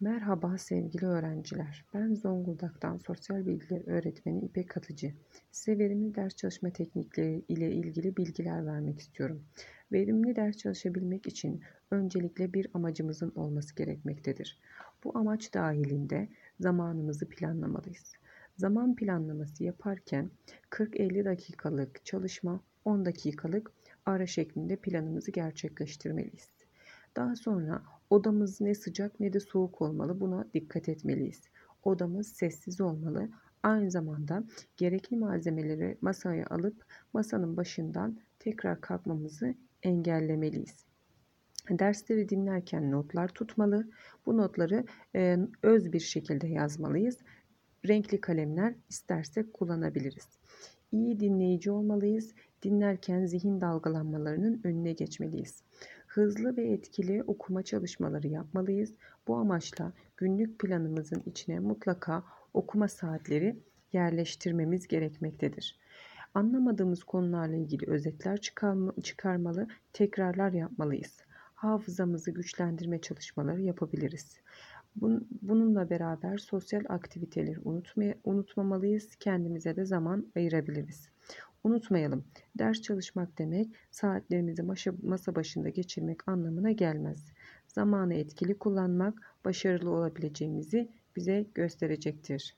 Merhaba sevgili öğrenciler. Ben Zonguldak'tan sosyal bilgiler öğretmeni İpek Katıcı. Size verimli ders çalışma teknikleri ile ilgili bilgiler vermek istiyorum. Verimli ders çalışabilmek için öncelikle bir amacımızın olması gerekmektedir. Bu amaç dahilinde zamanımızı planlamalıyız. Zaman planlaması yaparken 40-50 dakikalık çalışma, 10 dakikalık ara şeklinde planımızı gerçekleştirmeliyiz. Daha sonra odamız ne sıcak ne de soğuk olmalı. Buna dikkat etmeliyiz. Odamız sessiz olmalı. Aynı zamanda gerekli malzemeleri masaya alıp masanın başından tekrar kalkmamızı engellemeliyiz. Dersleri dinlerken notlar tutmalı. Bu notları e, öz bir şekilde yazmalıyız. Renkli kalemler istersek kullanabiliriz. İyi dinleyici olmalıyız. Dinlerken zihin dalgalanmalarının önüne geçmeliyiz. Hızlı ve etkili okuma çalışmaları yapmalıyız. Bu amaçla günlük planımızın içine mutlaka okuma saatleri yerleştirmemiz gerekmektedir. Anlamadığımız konularla ilgili özetler çıkarmalı, tekrarlar yapmalıyız. Hafızamızı güçlendirme çalışmaları yapabiliriz. Bununla beraber sosyal aktiviteleri unutmamalıyız, kendimize de zaman ayırabiliriz. Unutmayalım, ders çalışmak demek saatlerimizi masa başında geçirmek anlamına gelmez. Zamanı etkili kullanmak başarılı olabileceğimizi bize gösterecektir.